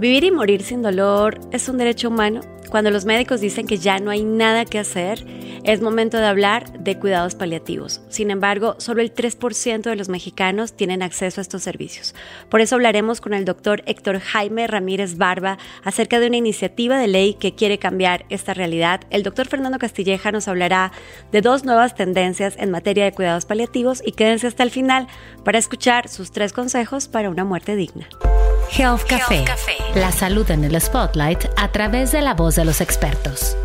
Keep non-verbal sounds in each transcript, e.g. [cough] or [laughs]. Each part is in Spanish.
Vivir y morir sin dolor es un derecho humano. Cuando los médicos dicen que ya no hay nada que hacer, es momento de hablar de cuidados paliativos. Sin embargo, solo el 3% de los mexicanos tienen acceso a estos servicios. Por eso hablaremos con el doctor Héctor Jaime Ramírez Barba acerca de una iniciativa de ley que quiere cambiar esta realidad. El doctor Fernando Castilleja nos hablará de dos nuevas tendencias en materia de cuidados paliativos y quédense hasta el final para escuchar sus tres consejos para una muerte digna. Health Café, la salud en el spotlight a través de la voz de los expertos.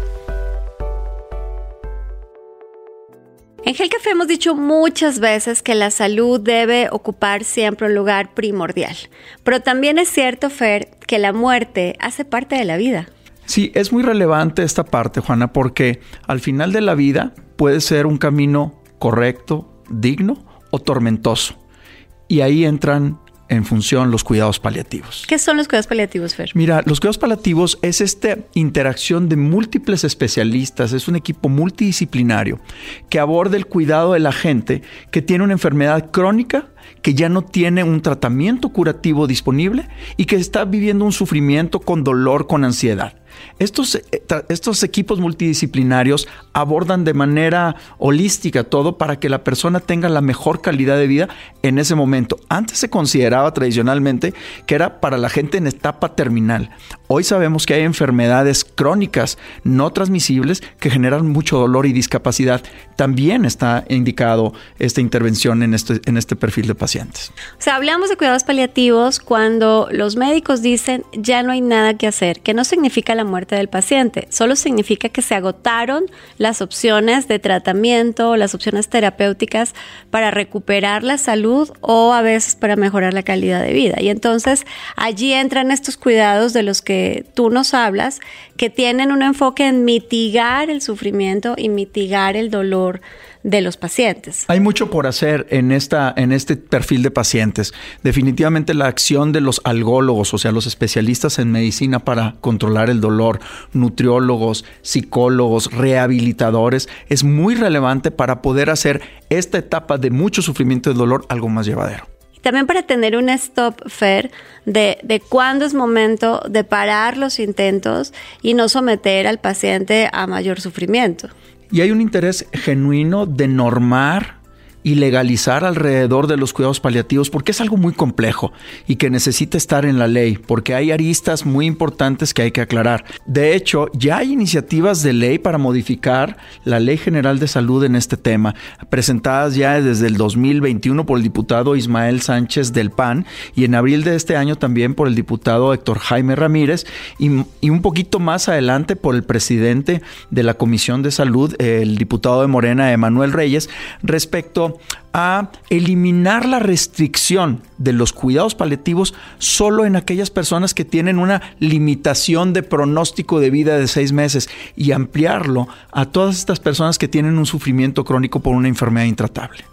En Health Café hemos dicho muchas veces que la salud debe ocupar siempre un lugar primordial, pero también es cierto, Fer, que la muerte hace parte de la vida. Sí, es muy relevante esta parte, Juana, porque al final de la vida puede ser un camino correcto, digno o tormentoso. Y ahí entran en función los cuidados paliativos. ¿Qué son los cuidados paliativos, Fer? Mira, los cuidados paliativos es esta interacción de múltiples especialistas, es un equipo multidisciplinario que aborda el cuidado de la gente que tiene una enfermedad crónica que ya no tiene un tratamiento curativo disponible y que está viviendo un sufrimiento con dolor, con ansiedad. Estos, eh, estos, equipos multidisciplinarios abordan de manera holística todo para que la persona tenga la mejor calidad de vida en ese momento. Antes se consideraba tradicionalmente que era para la gente en etapa terminal. Hoy sabemos que hay enfermedades crónicas no transmisibles que generan mucho dolor y discapacidad. También está indicado esta intervención en este, en este perfil de pacientes. O sea, hablamos de cuidados paliativos cuando los médicos dicen ya no hay nada que hacer, que no significa la muerte del paciente, solo significa que se agotaron las opciones de tratamiento, las opciones terapéuticas para recuperar la salud o a veces para mejorar la calidad de vida. Y entonces allí entran estos cuidados de los que tú nos hablas, que tienen un enfoque en mitigar el sufrimiento y mitigar el dolor de los pacientes. Hay mucho por hacer en, esta, en este perfil de pacientes. Definitivamente la acción de los algólogos, o sea, los especialistas en medicina para controlar el dolor, nutriólogos, psicólogos, rehabilitadores, es muy relevante para poder hacer esta etapa de mucho sufrimiento y dolor algo más llevadero también para tener un stop fair de, de cuándo es momento de parar los intentos y no someter al paciente a mayor sufrimiento. Y hay un interés genuino de normar y legalizar alrededor de los cuidados paliativos porque es algo muy complejo y que necesita estar en la ley porque hay aristas muy importantes que hay que aclarar. De hecho, ya hay iniciativas de ley para modificar la Ley General de Salud en este tema, presentadas ya desde el 2021 por el diputado Ismael Sánchez del PAN y en abril de este año también por el diputado Héctor Jaime Ramírez y, un poquito más adelante por el presidente de la Comisión de Salud, el diputado de Morena, Emanuel Reyes, respecto a eliminar la restricción de los cuidados paliativos solo en aquellas personas que tienen una limitación de pronóstico de vida de seis meses y ampliarlo a todas estas personas que tienen un sufrimiento crónico por una enfermedad intratable.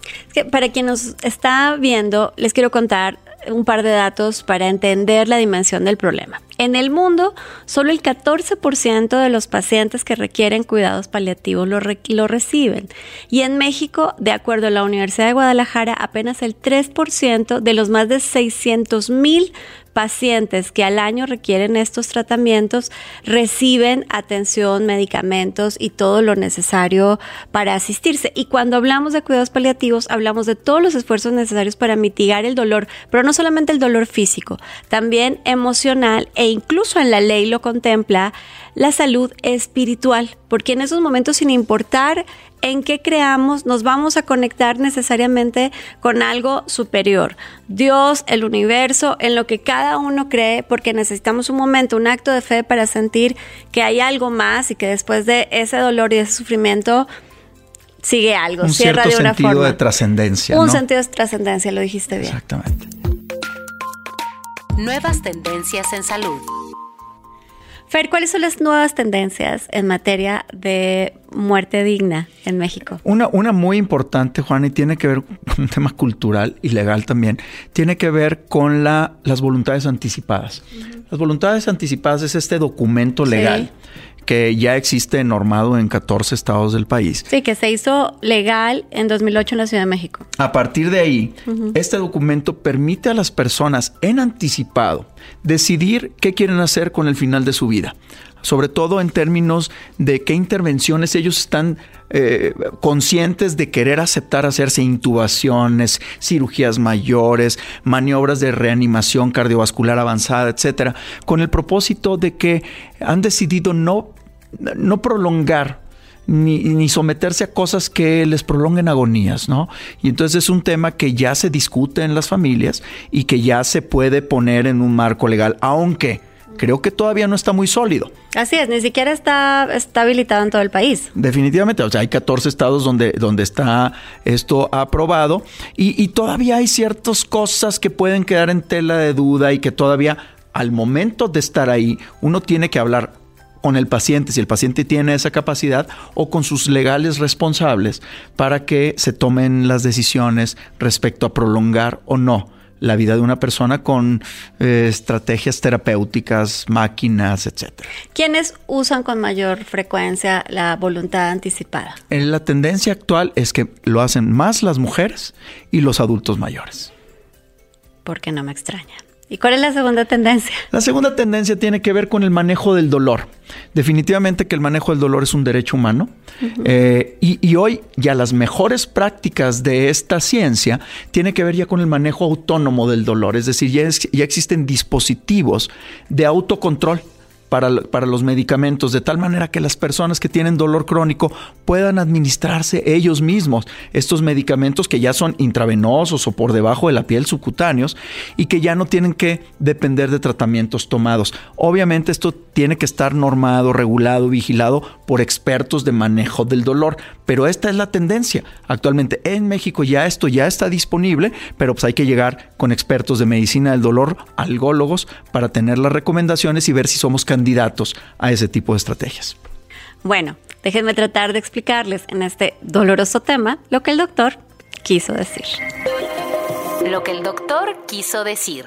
para quien nos está viendo, les quiero contar un par de datos para entender la dimensión del problema. En el mundo, solo el 14% de los pacientes que requieren cuidados paliativos lo, reciben. Y en México, de acuerdo a la Universidad de Guadalajara, apenas el 3% de los más de 600 mil pacientes que al año requieren estos tratamientos reciben atención, medicamentos y todo lo necesario para asistirse. Y cuando hablamos de cuidados paliativos, hablamos de todos los esfuerzos necesarios para mitigar el dolor, pero no solamente el dolor físico, también emocional e incluso en la ley lo contempla la salud espiritual, porque en esos momentos, sin importar en qué creamos, nos vamos a conectar necesariamente con algo superior. Dios, el universo, en lo que cada uno cree, porque necesitamos un momento, un acto de fe para sentir que hay algo más y que después de ese dolor y ese sufrimiento sigue algo, un cierra cierto de una sentido forma. de trascendencia. Un ¿no? sentido de trascendencia, lo dijiste bien. Exactamente. Nuevas tendencias en salud. Fer, ¿cuáles son las nuevas tendencias en materia de muerte digna en México? Una, una muy importante, Juan, y tiene que ver [laughs] con un tema cultural y legal también, tiene que ver con la, las voluntades anticipadas. Las voluntades anticipadas es este documento legal. Que ya existe normado en 14 estados del país. Sí, que se hizo legal en 2008 en la Ciudad de México. A partir de ahí, este documento permite a las personas en anticipado decidir qué quieren hacer con el final de su vida sobre todo en términos de qué intervenciones ellos están eh, conscientes de querer aceptar hacerse intubaciones, cirugías mayores, maniobras de reanimación cardiovascular avanzada, etcétera, con el propósito de que han decidido no, no prolongar ni, ni, someterse a cosas que les prolonguen agonías, ¿no? Y entonces es un tema que ya se discute en las familias y que ya se puede poner en un marco legal, aunque creo que todavía no está muy sólido. Así es, ni siquiera está, está habilitado en todo el país. Definitivamente, o sea, hay 14 estados donde, donde está esto aprobado y, y todavía hay ciertas cosas que pueden quedar en tela de duda y que todavía al momento de estar ahí uno tiene que hablar con el paciente, si el paciente tiene esa capacidad, o con sus legales responsables para que se tomen las decisiones respecto a prolongar o no la vida de una persona con eh, estrategias terapéuticas, máquinas, etcétera. ¿Quiénes usan con mayor frecuencia la voluntad anticipada? En la tendencia actual es que lo hacen más las mujeres y los adultos mayores. Porque no me extraña. ¿Y cuál es la segunda tendencia? La segunda tendencia tiene que ver con el manejo del dolor. Definitivamente que el manejo del dolor es un derecho humano eh, y, hoy ya las mejores prácticas de esta ciencia tiene que ver ya con el manejo autónomo del dolor, es decir, ya, ya existen dispositivos de autocontrol para, los medicamentos, de tal manera que las personas que tienen dolor crónico puedan administrarse ellos mismos estos medicamentos que ya son intravenosos o por debajo de la piel subcutáneos y que ya no tienen que depender de tratamientos tomados. Obviamente esto tiene que estar normado, regulado, vigilado por expertos de manejo del dolor, pero esta es la tendencia. Actualmente en México ya esto ya está disponible, pero pues hay que llegar con expertos de medicina del dolor, algólogos, para tener las recomendaciones y ver si somos candidatos candidatos a ese tipo de estrategias. Bueno, déjenme tratar de explicarles en este doloroso tema lo que el doctor quiso decir. Lo que el doctor quiso decir.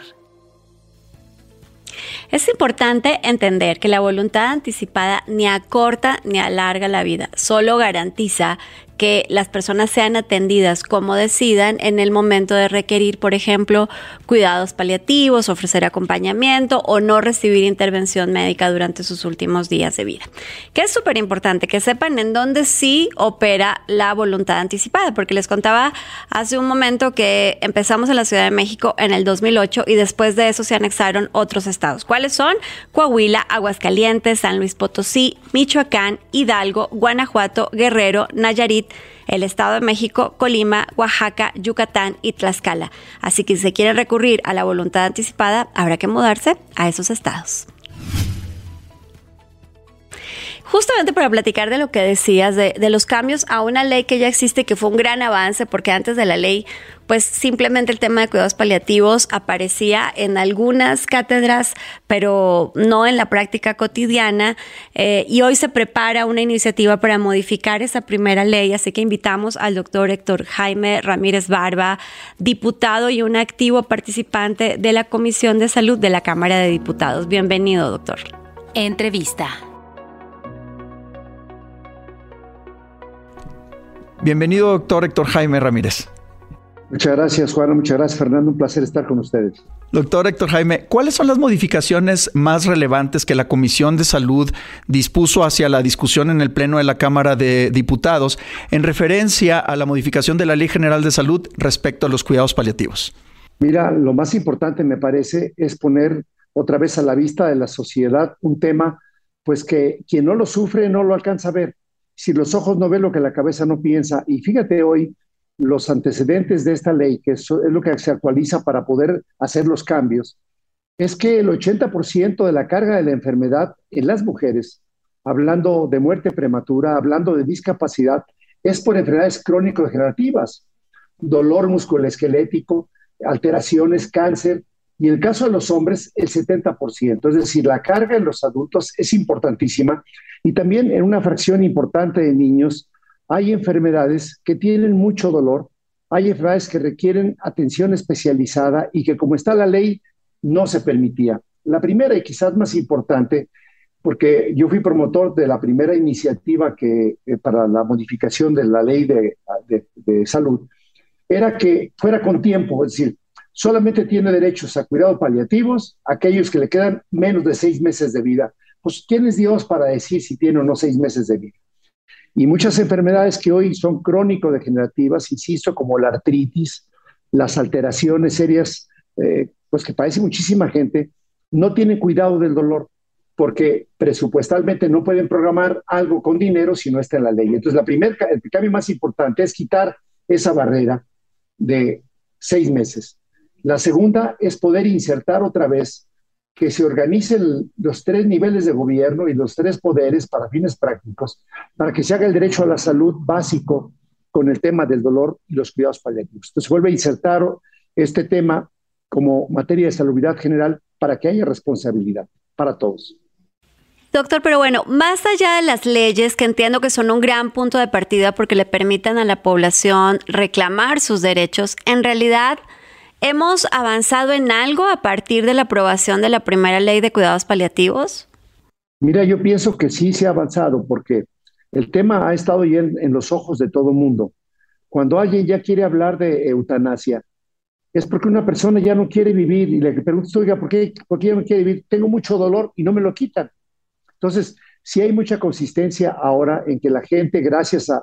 Es importante entender que la voluntad anticipada ni acorta ni alarga la vida, solo garantiza que las personas sean atendidas como decidan en el momento de requerir, por ejemplo, cuidados paliativos, ofrecer acompañamiento o no recibir intervención médica durante sus últimos días de vida. Que es súper importante que sepan en dónde sí opera la voluntad anticipada, porque les contaba hace un momento que empezamos en la Ciudad de México en el 2008 y después de eso se anexaron otros estados. ¿Cuáles son? Coahuila, Aguascalientes, San Luis Potosí, Michoacán, Hidalgo, Guanajuato, Guerrero, Nayarit, el Estado de México, Colima, Oaxaca, Yucatán y Tlaxcala. Así que si se quiere recurrir a la voluntad anticipada, habrá que mudarse a esos estados justamente para platicar de lo que decías, de, los cambios a una ley que ya existe, que fue un gran avance, porque antes de la ley, pues simplemente el tema de cuidados paliativos aparecía en algunas cátedras, pero no en la práctica cotidiana. Eh, y hoy se prepara una iniciativa para modificar esa primera ley, así que invitamos al doctor Héctor Jaime Ramírez Barba, diputado y un activo participante de la Comisión de Salud de la Cámara de Diputados. Bienvenido, doctor. Entrevista. Bienvenido, doctor Héctor Jaime Ramírez. Muchas gracias, Juan. Muchas gracias, Fernando. Un placer estar con ustedes. Doctor Héctor Jaime, ¿cuáles son las modificaciones más relevantes que la Comisión de Salud dispuso hacia la discusión en el Pleno de la Cámara de Diputados en referencia a la modificación de la Ley General de Salud respecto a los cuidados paliativos? Mira, lo más importante me parece es poner otra vez a la vista de la sociedad un tema, pues que quien no lo sufre no lo alcanza a ver si los ojos no ven lo que la cabeza no piensa. Y fíjate hoy los antecedentes de esta ley, que es, lo que se actualiza para poder hacer los cambios, es que el 80% de la carga de la enfermedad en las mujeres, hablando de muerte prematura, hablando de discapacidad, es por enfermedades crónico-degenerativas, dolor musculoesquelético, alteraciones, cáncer, y en el caso de los hombres, el 70%. Es decir, la carga en los adultos es importantísima y también en una fracción importante de niños hay enfermedades que tienen mucho dolor, hay enfermedades que requieren atención especializada y que como está la ley no se permitía. La primera y quizás más importante, porque yo fui promotor de la primera iniciativa que, eh, para la modificación de la ley de, de salud, era que fuera con tiempo, es decir, solamente tiene derechos a cuidados paliativos aquellos que le quedan menos de seis meses de vida. Pues, ¿quién es Dios para decir si tiene o no seis meses de vida? Y muchas enfermedades que hoy son crónico-degenerativas, insisto, como la artritis, las alteraciones serias, eh, pues que padece muchísima gente, no tienen cuidado del dolor porque presupuestalmente no pueden programar algo con dinero si no está en la ley. Entonces, la primer, el cambio más importante es quitar esa barrera de seis meses. La segunda es poder insertar otra vez que se organicen los tres niveles de gobierno y los tres poderes para fines prácticos, para que se haga el derecho a la salud básico con el tema del dolor y los cuidados paliativos. Entonces vuelve a insertar este tema como materia de salubridad general para que haya responsabilidad para todos. Doctor, pero bueno, más allá de las leyes, que entiendo que son un gran punto de partida porque le permitan a la población reclamar sus derechos, en realidad ¿Hemos avanzado en algo a partir de la aprobación de la primera ley de cuidados paliativos? Mira, yo pienso que sí se ha avanzado porque el tema ha estado ya en, los ojos de todo mundo. Cuando alguien ya quiere hablar de eutanasia, es porque una persona ya no quiere vivir y le preguntas, oiga, ¿por qué, ¿por qué ya no quiere vivir? Tengo mucho dolor y no me lo quitan. Entonces, sí hay mucha consistencia ahora en que la gente, gracias a,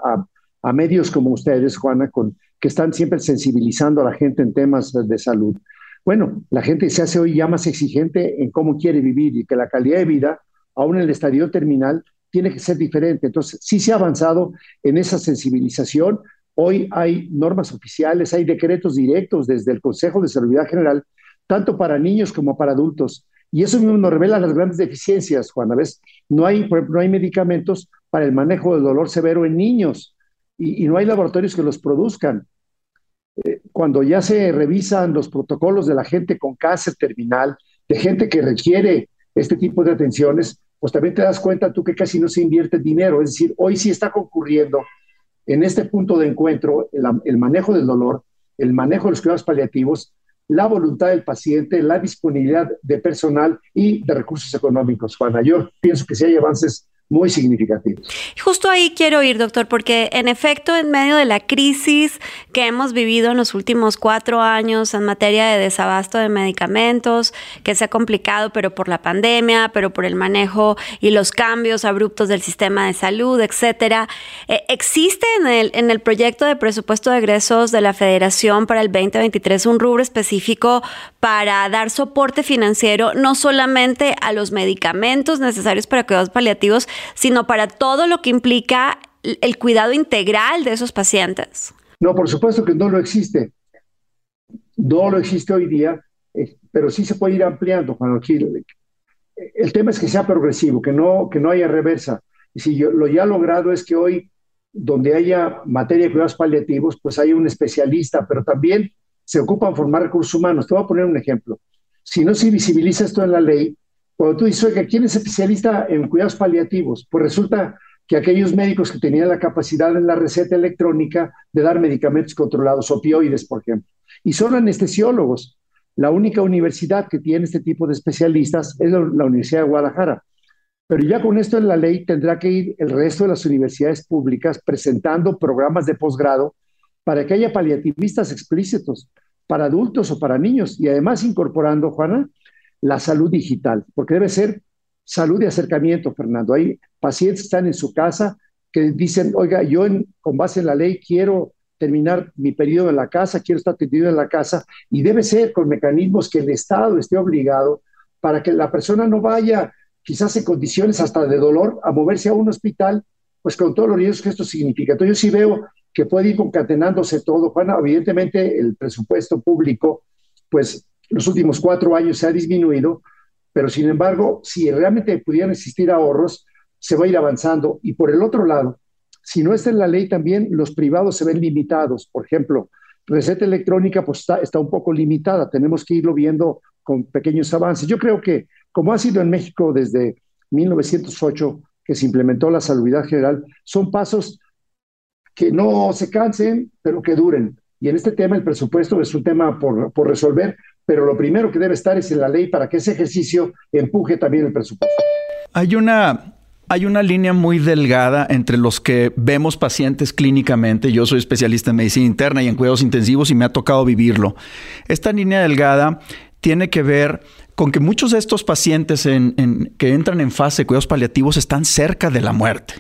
a medios como ustedes, Juana, con que están siempre sensibilizando a la gente en temas de salud. Bueno, la gente se hace hoy ya más exigente en cómo quiere vivir y que la calidad de vida, aún en el estadio terminal, tiene que ser diferente. Entonces, sí se ha avanzado en esa sensibilización. Hoy hay normas oficiales, hay decretos directos desde el Consejo de Salud General, tanto para niños como para adultos. Y eso mismo nos revela las grandes deficiencias, Juana. ¿ves? No hay, no hay medicamentos para el manejo del dolor severo en niños y, y no hay laboratorios que los produzcan. Eh, cuando ya se revisan los protocolos de la gente con cáncer terminal, de gente que requiere este tipo de atenciones, pues también te das cuenta tú que casi no se invierte dinero. Es decir, hoy sí está concurriendo en este punto de encuentro el, manejo del dolor, el manejo de los cuidados paliativos, la voluntad del paciente, la disponibilidad de personal y de recursos económicos. Juana, yo pienso que si hay avances muy significativos. Justo ahí quiero ir, doctor, porque en efecto, en medio de la crisis que hemos vivido en los últimos cuatro años en materia de desabasto de medicamentos, que se ha complicado, pero por la pandemia, pero por el manejo y los cambios abruptos del sistema de salud, etcétera, eh, existe en el, en el proyecto de presupuesto de egresos de la Federación para el 2023 un rubro específico para dar soporte financiero no solamente a los medicamentos necesarios para cuidados paliativos, sino para todo lo que implica el cuidado integral de esos pacientes. No, por supuesto que no lo existe. No lo existe hoy día, eh, pero sí se puede ir ampliando. Juan el tema es que sea progresivo, que no, que no haya reversa. Y si yo, lo ya logrado es que hoy, donde haya materia de cuidados paliativos, pues hay un especialista, pero también se ocupan formar recursos humanos. Te voy a poner un ejemplo. Si no se visibiliza esto en la ley, cuando tú dices, oiga, ¿quién es especialista en cuidados paliativos? Pues resulta que aquellos médicos que tenían la capacidad en la receta electrónica de dar medicamentos controlados, opioides, por ejemplo, y son anestesiólogos. La única universidad que tiene este tipo de especialistas es la, Universidad de Guadalajara. Pero ya con esto en la ley tendrá que ir el resto de las universidades públicas presentando programas de posgrado para que haya paliativistas explícitos para adultos o para niños y además incorporando, Juana, la salud digital, porque debe ser salud de acercamiento, Fernando. Hay pacientes que están en su casa que dicen, oiga, yo con base en la ley quiero terminar mi periodo en la casa, quiero estar atendido en la casa, y debe ser con mecanismos que el Estado esté obligado para que la persona no vaya, quizás en condiciones hasta de dolor, a moverse a un hospital, pues con todos los riesgos que esto significa. Entonces yo sí veo que puede ir concatenándose todo. Juan, evidentemente el presupuesto público, pues los últimos cuatro años se ha disminuido, pero sin embargo, si realmente pudieran existir ahorros, se va a ir avanzando. Y por el otro lado, si no está en la ley también, los privados se ven limitados. Por ejemplo, receta electrónica pues está, un poco limitada, tenemos que irlo viendo con pequeños avances. Yo creo que, como ha sido en México desde 1908, que se implementó la salubridad general, son pasos que no se cansen, pero que duren. Y en este tema el presupuesto es un tema por resolver, pero lo primero que debe estar es en la ley para que ese ejercicio empuje también el presupuesto. Hay una hay una línea muy delgada entre los que vemos pacientes clínicamente. Yo soy especialista en medicina interna y en cuidados intensivos y me ha tocado vivirlo. Esta línea delgada tiene que ver con que muchos de estos pacientes que entran en fase de cuidados paliativos están cerca de la muerte.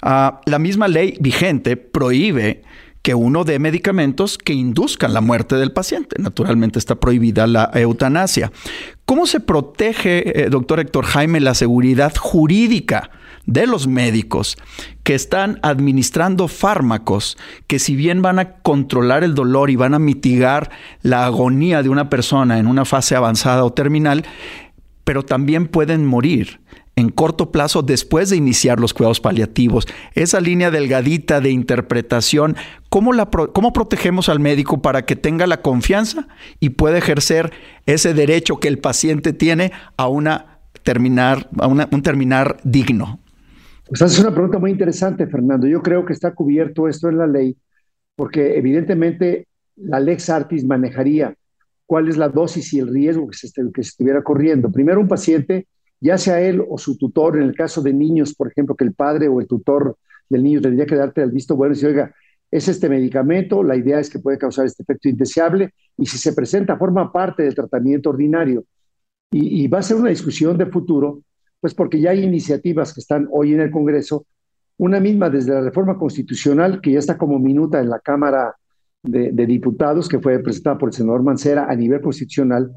Ah, la misma ley vigente prohíbe que uno dé medicamentos que induzcan la muerte del paciente. Naturalmente está prohibida la eutanasia. ¿Cómo se protege, eh, doctor Héctor Jaime, la seguridad jurídica de los médicos que están administrando fármacos que si bien van a controlar el dolor y van a mitigar la agonía de una persona en una fase avanzada o terminal, pero también pueden morir? En corto plazo después de iniciar los cuidados paliativos. Esa línea delgadita de interpretación, ¿cómo, ¿cómo protegemos al médico para que tenga la confianza y pueda ejercer ese derecho que el paciente tiene a, una terminar, a un terminar digno? Pues es una pregunta muy interesante, Fernando. Yo creo que está cubierto esto en la ley, porque evidentemente la Lex Artis manejaría cuál es la dosis y el riesgo que se, que se estuviera corriendo. Primero, un paciente ya sea él o su tutor, en el caso de niños, por ejemplo, que el padre o el tutor del niño tendría que darte el visto bueno y decir, oiga, es este medicamento, la idea es que puede causar este efecto indeseable y si se presenta forma parte del tratamiento ordinario. Y, va a ser una discusión de futuro, pues porque ya hay iniciativas que están hoy en el Congreso, una misma desde la reforma constitucional que ya está como minuta en la Cámara de, de Diputados, que fue presentada por el senador Mancera a nivel constitucional,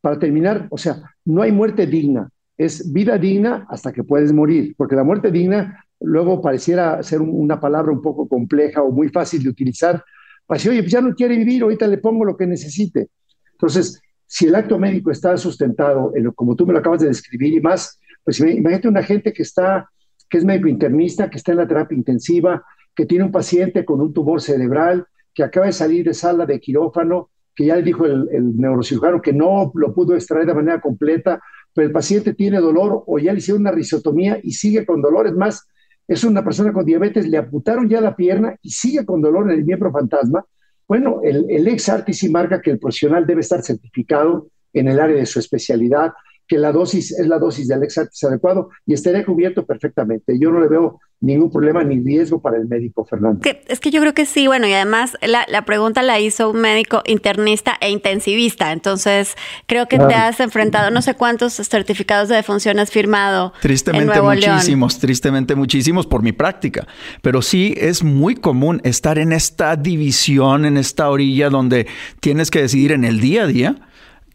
para terminar, o sea, no hay muerte digna, es vida digna hasta que puedes morir, porque la muerte digna luego pareciera ser una palabra un poco compleja o muy fácil de utilizar. Para decir, oye, pues ya no quiere vivir, ahorita le pongo lo que necesite. Entonces, si el acto médico está sustentado, en lo, como tú me lo acabas de describir y más, pues imagínate una gente que está, que es médico internista, que está en la terapia intensiva, que tiene un paciente con un tumor cerebral, que acaba de salir de sala de quirófano, que ya le dijo el, el neurocirujano que no lo pudo extraer de manera completa pero el paciente tiene dolor o ya le hicieron una risotomía y sigue con dolor. Es más, es una persona con diabetes, le amputaron ya la pierna y sigue con dolor en el miembro fantasma. Bueno, el, el ex artis marca que el profesional debe estar certificado en el área de su especialidad, que la dosis es la dosis del ex artis adecuado y estaría cubierto perfectamente. Yo no le veo ningún problema ni riesgo para el médico, Fernando. es que yo creo que sí, bueno, y además la, la, pregunta la hizo un médico internista e intensivista, entonces creo que te has enfrentado, no sé cuántos certificados de defunción has firmado. Tristemente muchísimos, tristemente muchísimos por mi práctica, pero sí es muy común estar en esta división, en esta orilla donde tienes que decidir en el día a día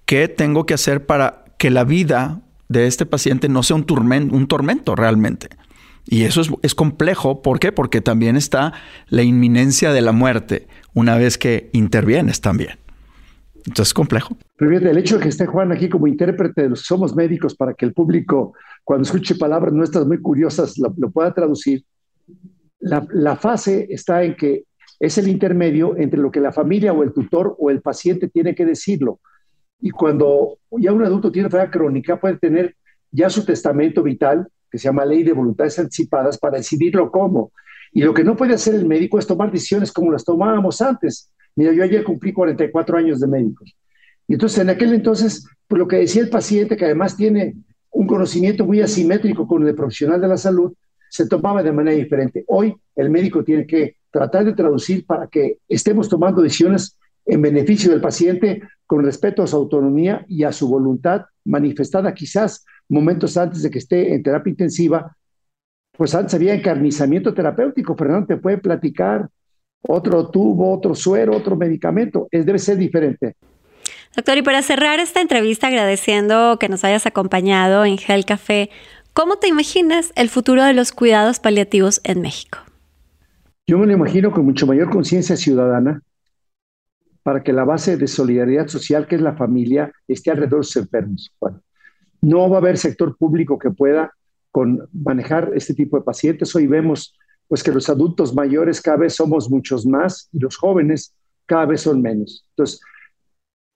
qué tengo que hacer para que la vida de este paciente no sea un, tormento, un tormento realmente. Y eso es, complejo. ¿Por qué? Porque también está la inminencia de la muerte una vez que intervienes también. Entonces es complejo. Pero el hecho de que esté Juan aquí como intérprete de los somos médicos para que el público, cuando escuche palabras nuestras muy curiosas, lo, pueda traducir, la, la, fase está en que es el intermedio entre lo que la familia o el tutor o el paciente tiene que decirlo. Y cuando ya un adulto tiene enfermedad crónica, puede tener ya su testamento vital que se llama Ley de Voluntades Anticipadas, para decidirlo cómo. Y lo que no puede hacer el médico es tomar decisiones como las tomábamos antes. Mira, yo ayer cumplí 44 años de médicos. Y entonces, en aquel entonces, pues lo que decía el paciente, que además tiene un conocimiento muy asimétrico con el profesional de la salud, se tomaba de manera diferente. Hoy el médico tiene que tratar de traducir para que estemos tomando decisiones en beneficio del paciente con respeto a su autonomía y a su voluntad manifestada quizás momentos antes de que esté en terapia intensiva, pues antes había encarnizamiento terapéutico. Fernando te puede platicar otro tubo, otro suero, otro medicamento. Es, debe ser diferente. Doctor, y para cerrar esta entrevista, agradeciendo que nos hayas acompañado en Gel Café, ¿cómo te imaginas el futuro de los cuidados paliativos en México? Yo me lo imagino con mucho mayor conciencia ciudadana, para que la base de solidaridad social, que es la familia, esté alrededor de los enfermos. no va a haber sector público que pueda con manejar este tipo de pacientes. Hoy vemos pues que los adultos mayores cada vez somos muchos más y los jóvenes cada vez son menos. Entonces,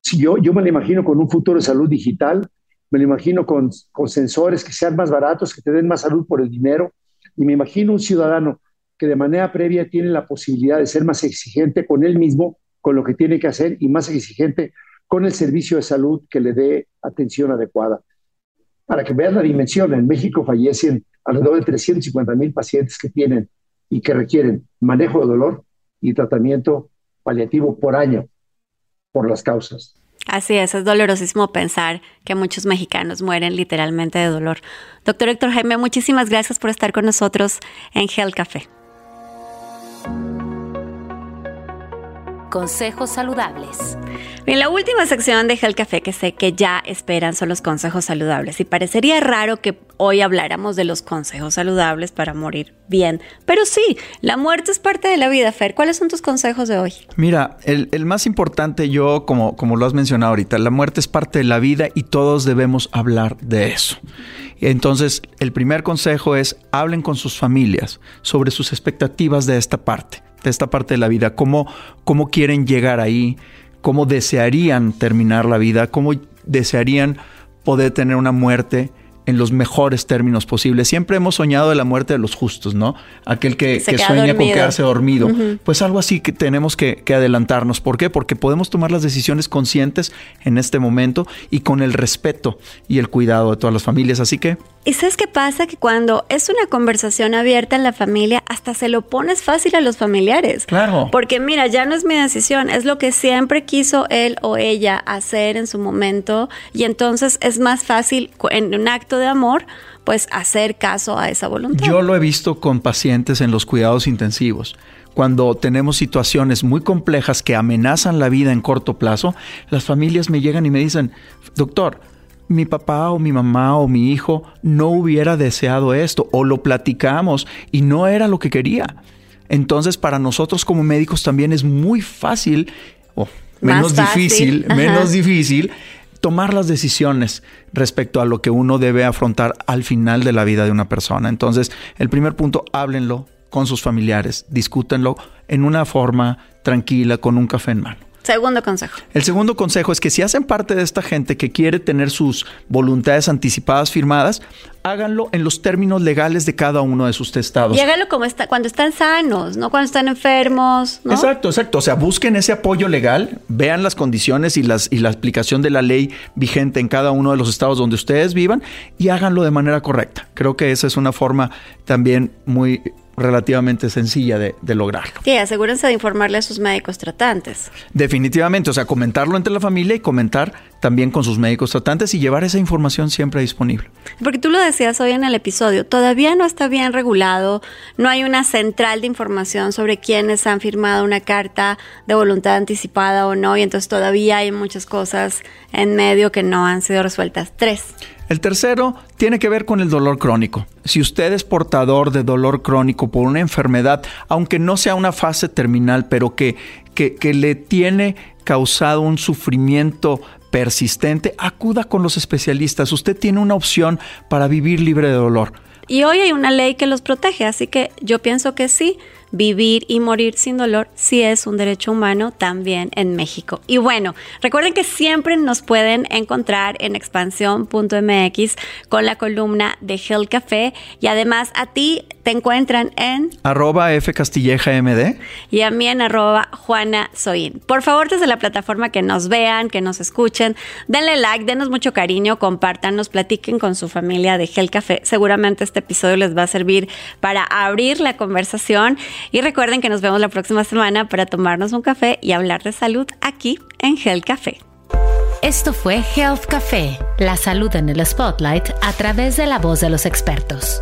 Si yo, yo me lo imagino con un futuro de salud digital, me lo imagino con, con sensores que sean más baratos, que te den más salud por el dinero, y me imagino un ciudadano que de manera previa tiene la posibilidad de ser más exigente con él mismo, con lo que tiene que hacer, y más exigente con el servicio de salud que le dé atención adecuada. Para que vean la dimensión, en México fallecen alrededor de 350 mil pacientes que tienen y que requieren manejo de dolor y tratamiento paliativo por año por las causas. Así es, es dolorosísimo pensar que muchos mexicanos mueren literalmente de dolor. Doctor Héctor Jaime, muchísimas gracias por estar con nosotros en Health Café. Consejos saludables. En la última sección de Health Café que sé que ya esperan son los consejos saludables y parecería raro que hoy habláramos de los consejos saludables para morir bien, pero sí, la muerte es parte de la vida, Fer. ¿Cuáles son tus consejos de hoy? Mira, el, el más importante yo, como, como lo has mencionado ahorita, la muerte es parte de la vida y todos debemos hablar de eso. Entonces, el primer consejo es hablen con sus familias sobre sus expectativas de esta parte esta parte de la vida, cómo, cómo quieren llegar ahí, cómo desearían terminar la vida, cómo desearían poder tener una muerte en los mejores términos posibles. Siempre hemos soñado de la muerte de los justos, ¿no? Aquel que, sueña con quedarse dormido. Pues algo así que tenemos que, que, adelantarnos. ¿Por qué? Porque podemos tomar las decisiones conscientes en este momento y con el respeto y el cuidado de todas las familias. Así que ¿Y sabes qué pasa? Que cuando es una conversación abierta en la familia, hasta se lo pones fácil a los familiares. Claro. Porque mira, ya no es mi decisión, es lo que siempre quiso él o ella hacer en su momento. Y entonces es más fácil en un acto de amor, pues hacer caso a esa voluntad. Yo lo he visto con pacientes en los cuidados intensivos cuando tenemos situaciones muy complejas que amenazan la vida en corto plazo, las familias me llegan y me dicen, doctor, mi papá o mi mamá o mi hijo no hubiera deseado esto o lo platicamos y no era lo que quería. Entonces para nosotros como médicos también es muy fácil o menos difícil, menos difícil tomar las decisiones respecto a lo que uno debe afrontar al final de la vida de una persona. Entonces, el primer punto, háblenlo con sus familiares, discútenlo en una forma tranquila, con un café en mano. Segundo consejo. El segundo consejo es que si hacen parte de esta gente que quiere tener sus voluntades anticipadas firmadas, háganlo en los términos legales de cada uno de sus testados. Y háganlo como está, cuando están sanos, no cuando están enfermos. ¿no? Exacto, exacto. O sea, busquen ese apoyo legal, vean las condiciones y, las, y la aplicación de la ley vigente en cada uno de los estados donde ustedes vivan y háganlo de manera correcta. Creo que esa es una forma también muy relativamente sencilla de, lograrlo. Sí, asegúrense de informarle a sus médicos tratantes. Definitivamente, o sea, comentarlo entre la familia y comentar también con sus médicos tratantes y llevar esa información siempre disponible. Porque tú lo decías hoy en el episodio, todavía no está bien regulado, no hay una central de información sobre quiénes han firmado una carta de voluntad anticipada o no, y entonces todavía hay muchas cosas en medio que no han sido resueltas. Tres. El tercero tiene que ver con el dolor crónico. Si usted es portador de dolor crónico por una enfermedad, aunque no sea una fase terminal, pero que, que, le tiene causado un sufrimiento persistente, acuda con los especialistas. Usted tiene una opción para vivir libre de dolor. Y hoy hay una ley que los protege, así que yo pienso que sí, vivir y morir sin dolor sí es un derecho humano también en México. Y bueno, recuerden que siempre nos pueden encontrar en expansión.mx con la columna de Health Café y además a ti te encuentran en arroba F Castilleja MD y a mí en arroba Juana Soin. Por favor, desde la plataforma que nos vean, que nos escuchen, denle like, denos mucho cariño, compártanos, platiquen con su familia de Health Café. Seguramente este episodio les va a servir para abrir la conversación y recuerden que nos vemos la próxima semana para tomarnos un café y hablar de salud aquí en Health Café. Esto fue Health Café, la salud en el spotlight a través de la voz de los expertos.